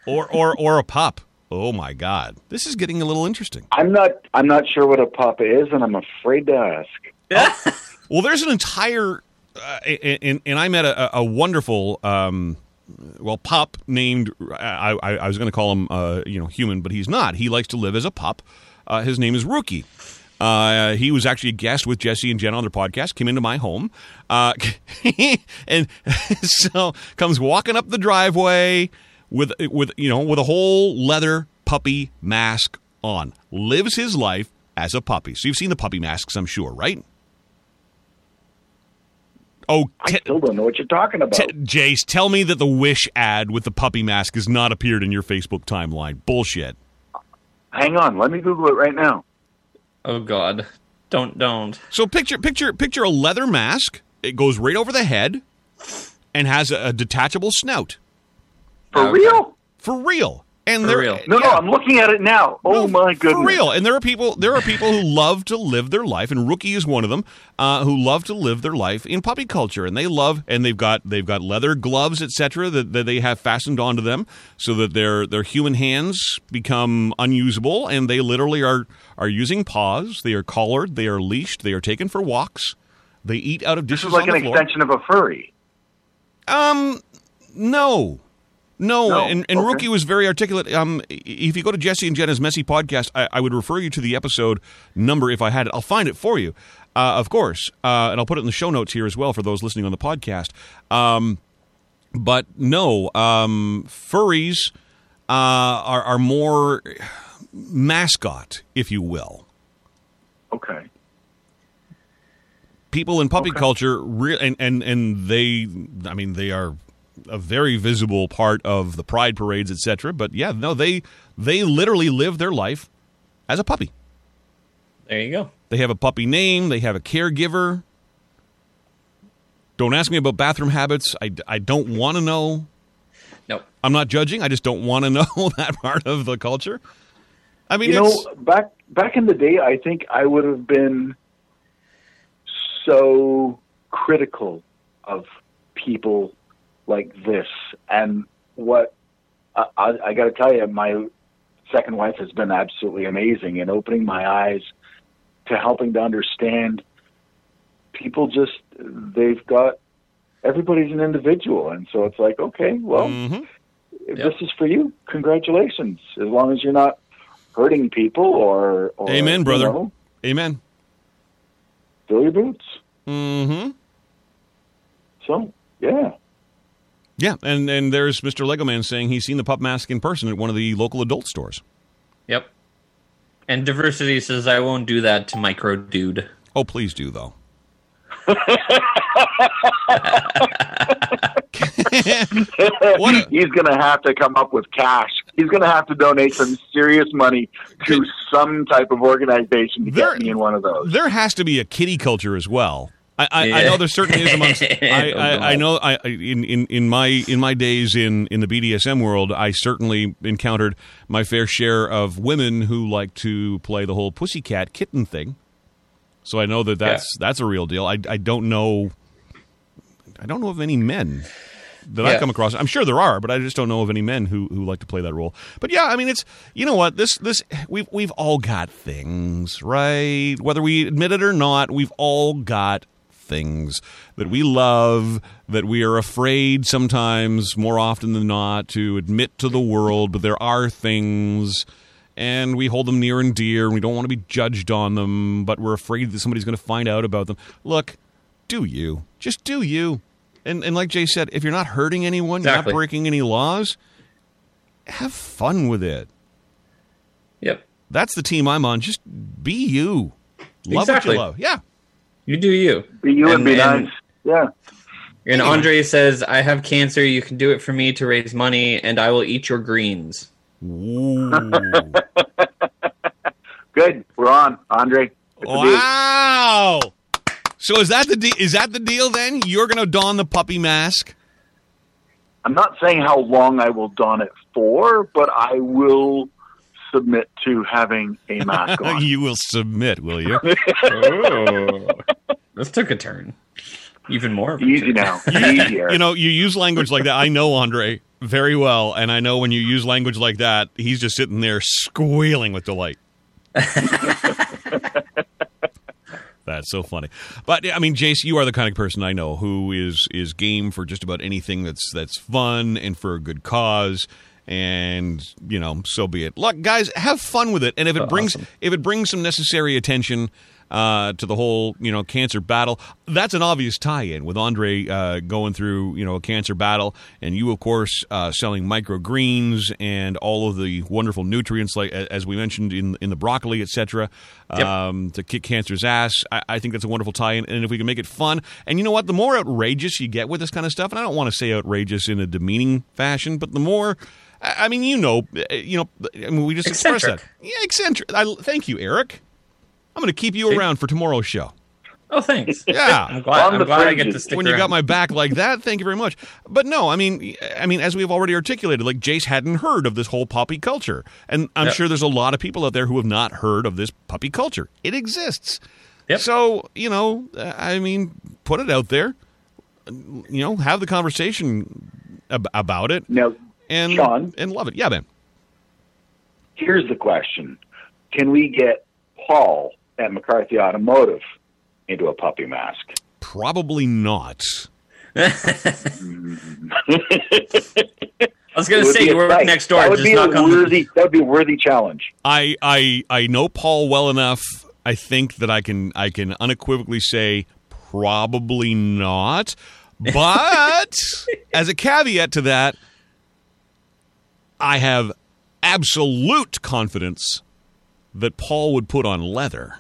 or or or a pup. Oh my God, this is getting a little interesting. I'm not. I'm not sure what a pup is, and I'm afraid to ask. Well, there's an entire, uh, and, and I met a, a wonderful, um, well, pup named. I, I, I was going to call him, uh, you know, human, but he's not. He likes to live as a pup. Uh, his name is Rookie. Uh, he was actually a guest with Jesse and Jen on their podcast. Came into my home, uh, and so comes walking up the driveway with with you know with a whole leather puppy mask on. Lives his life as a puppy. So you've seen the puppy masks, I'm sure, right? Oh, I still don't know what you're talking about. te- Jace, tell me that the Wish ad with the puppy mask has not appeared in your Facebook timeline. Bullshit. Hang on, let me Google it right now. Oh God. Don't don't. So picture picture picture a leather mask. It goes right over the head and has a, a detachable snout. For Okay. real? For real. And For there, real. No, no. I'm looking at it now. Oh No, my goodness! For real. And there are people there are people who love to live their life, and Rookie is one of them, uh, who love to live their life in puppy culture. And they love and they've got they've got leather gloves, etc., that, that they have fastened onto them so that their their human hands become unusable and they literally are are using paws, they are collared, they are leashed, they are taken for walks, they eat out of This dishes is like on an floor. extension of a furry. Um, no. No, No? and, and Okay. Rookie was very articulate. Um, if you go to Jesse and Jenna's Messy podcast, I, I would refer you to the episode number if I had it. I'll find it for you, uh, of course, uh, and I'll put it in the show notes here as well for those listening on the podcast. Um, but no, um, furries uh, are, are more mascot, if you will. Okay. people in puppy Okay. culture re- and, and and they i mean they are a very visible part of the pride parades etc but yeah no they they literally live their life as a puppy. There you go. they have a puppy name. They have a caregiver. Don't ask me about bathroom habits. I, I don't want to know. Nope. i'm not judging. I just don't want to know that part of the culture. I mean You it's, know, back back in the day, I think I would have been so critical of people like this. And what I, I, I got to tell you, my second wife has been absolutely amazing in opening my eyes to helping to understand people. Just they've got everybody's an individual, and so it's like, okay, well, Mhm. if Yep. this is for you, congratulations. As long as you're not hurting people or, or Amen, you brother. know, amen fill your boots. mm-hmm So yeah, Yeah, and and there's Mr. Lego Man saying he's seen the pup mask in person at one of the local adult stores. Yep. And diversity says I won't do that to micro dude. Oh, please do though. What a- he's gonna have to come up with cash. he's going to have to donate some serious money to some type of organization to There- get me in one of those. there has to be a kitty culture as well. I, I, I know there certainly is amongst. I, I, I know. I in, in in my in my days in in the BDSM world, I certainly encountered my fair share of women who like to play the whole pussycat kitten thing. So I know that that's that's a real deal. I I don't know. I don't know of any men that I've come across. I'm sure there are, but I just don't know of any men who, who like to play that role. But yeah, I mean, it's you know what this this we've we've all got things, right? Whether we admit it or not, we've all got things that we love that we are afraid sometimes more often than not to admit to the world but there are things and we hold them near and dear and we don't want to be judged on them but we're afraid that somebody's going to find out about them. Look do you. Just do you. And and like jay said if you're not hurting anyone you're not breaking any laws have fun with it. Yep. that's the team i'm on. Just be you. Love Exactly. what you love. Yeah You do you. Be you would And- be and- nice. Yeah. And Andre says, I have cancer. You can do it for me to raise money, and I will eat your greens. Ooh. Good. We're on, Andre. It's. Wow. So is that the de- is that the deal then? You're going to don the puppy mask? I'm not saying how long I will don it for, but I will submit to having a mask on. you will submit, will you? Oh. this took a turn. Even more. of a Easy turn. now. Easier. you know, you use language like that. I know Andre very well, and I know when you use language like that, he's just sitting there squealing with delight. That's so funny. But I mean, Jace, you are the kind of person I know who is is game for just about anything that's that's fun and for a good cause. And you know, so be it. Look, guys, have fun with it. And if it brings Awesome. if it brings some necessary attention uh, to the whole you know cancer battle, that's an obvious tie-in with Andre uh, going through you know a cancer battle, and you of course uh, selling microgreens and all of the wonderful nutrients like as we mentioned in in the broccoli, etc. Yep. Um, to kick cancer's ass. I, I think that's a wonderful tie-in, and if we can make it fun, and you know what, the more outrageous you get with this kind of stuff, and I don't want to say outrageous in a demeaning fashion, but the more. I I mean, you know, uh, you know. I mean, we just expressed that. Yeah, eccentric. I, thank you, Eric. I'm going to keep you See? around for tomorrow's show. Oh, thanks. Yeah. I'm glad, I'm glad I get to fringes. stick when you got my back like that, thank you very much. But no, I mean, I mean, as we've already articulated, like Jace hadn't heard of this whole puppy culture, and I'm Yep. sure there's a lot of people out there who have not heard of this puppy culture. It exists. Yep. So you know, uh, I mean, put it out there. You know, have the conversation ab- about it, now, and Sean? and love it. Yeah, man. here's the question: Can we get Paul at McCarthy Automotive into a puppy mask? Probably not. I was going to say you a work sight. next door. That would just be a knock on the- worthy. That would be a worthy challenge. I I I know Paul well enough. I think that I can I can unequivocally say probably not. But as a caveat to that, I have absolute confidence that Paul would put on leather.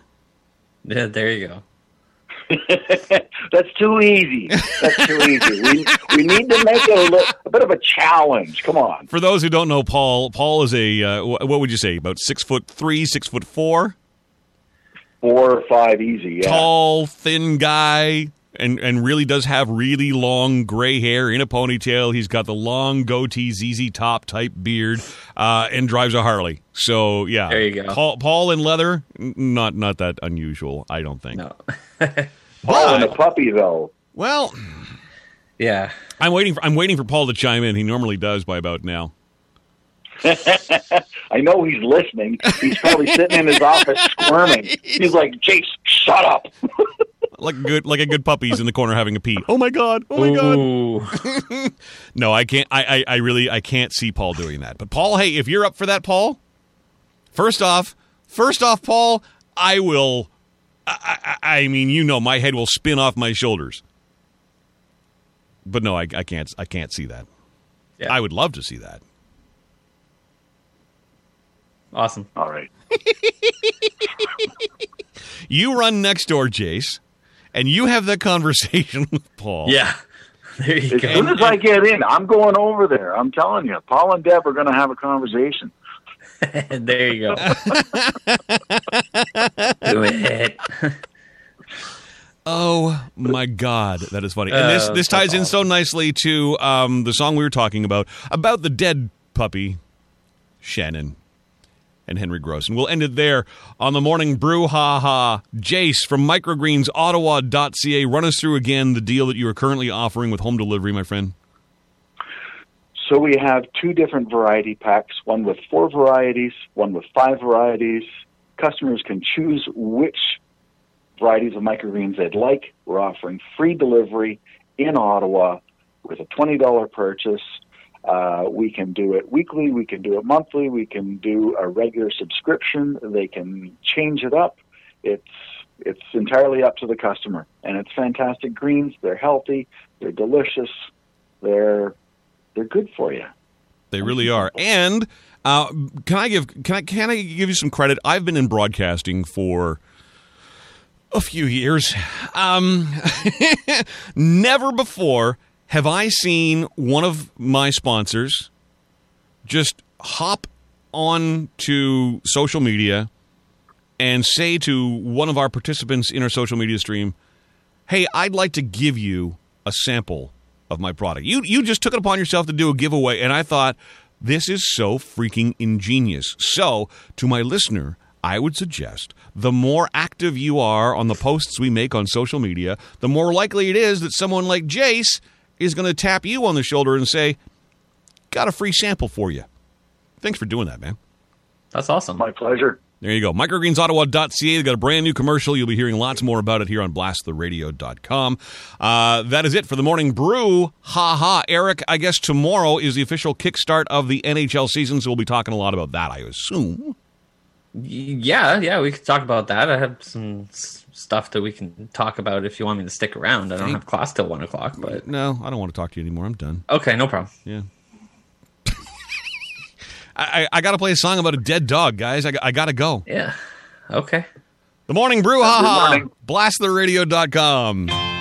Yeah, there you go. That's too easy. That's too easy. We, we need to make it a, li- a bit of a challenge. Come on. For those who don't know Paul, Paul is a uh, what would you say about six foot three, six foot four, Four or five easy. Yeah. tall, thin guy, and and really does have really long gray hair in a ponytail. He's got the long goatee, ZZ top type beard, uh, and drives a Harley. So yeah, There you go. Paul, Paul in leather, not not that unusual, I don't think. No. Paul and a puppy, though. Well, Yeah. I'm waiting for I'm waiting for Paul to chime in. He normally does by about now. I know he's listening. He's probably sitting in his office squirming. He's like, Jace, shut up. Like a good like a good puppy, he's in the corner having a pee. Oh my god! Oh my god! No, I can't. I, I, I really, I can't see Paul doing that. But Paul, hey, if you're up for that, Paul, first off, first off, Paul, I will. I, I, I mean, you know, my head will spin off my shoulders. But no, I, I can't. I can't see that. Yeah. I would love to see that. Awesome. All right. You run next door, Jace, and you have that conversation with Paul. Yeah. There you As go. soon as I get in, I'm going over there. I'm telling you, Paul and Deb are going to have a conversation. there you go. Do it. Oh my God, that is funny. And this Uh, this ties in so nicely to um, the song we were talking about about the dead puppy, Shannon, and Henry Gross. And we'll end it there on the morning brew. Ha ha. Jace from Microgreens Ottawa.ca. Run us through again the deal that you are currently offering with home delivery, my friend. So we have two different variety packs, one with four varieties, one with five varieties. Customers can choose which varieties of microgreens they'd like. We're offering free delivery in Ottawa with a $20 purchase. Uh, we can do it weekly, we can do it monthly, we can do a regular subscription. They can change it up. It's it's entirely up to the customer, and it's fantastic greens. They're healthy, they're delicious, they're they're good for you. They really are. And uh, can I give can I can I give you some credit? I've been in broadcasting for a few years. Um, never before have I seen one of my sponsors just hop on to social media and say to one of our participants in our social media stream, "Hey, I'd like to give you a sample of my product." You you just took it upon yourself to do a giveaway, and I thought this is so freaking ingenious. So, to my listener, I would suggest the more active you are on the posts we make on social media, the more likely it is that someone like Jace is going to tap you on the shoulder and say, "Got a free sample for you." Thanks for doing that, man. That's awesome. My pleasure. There you go. Microgreensottawa.ca. They got a brand new commercial. You'll be hearing lots more about it here on blasttheradio.com. Uh, that is it for the morning brew. Ha ha. Eric, I guess tomorrow is the official kickstart of the NHL season, so we'll be talking a lot about that, I assume. Yeah, yeah, we could talk about that. I have some s- stuff that we can talk about if you want me to stick around. I don't have class till one o'clock, but No, I don't want to talk to you anymore. I'm done. okay, no problem. Yeah. I, I, I got to play a song about a dead dog, guys. I, I got to go. Yeah, okay. The morning brew. Ha Good ha. morning. Blasttheradio.com.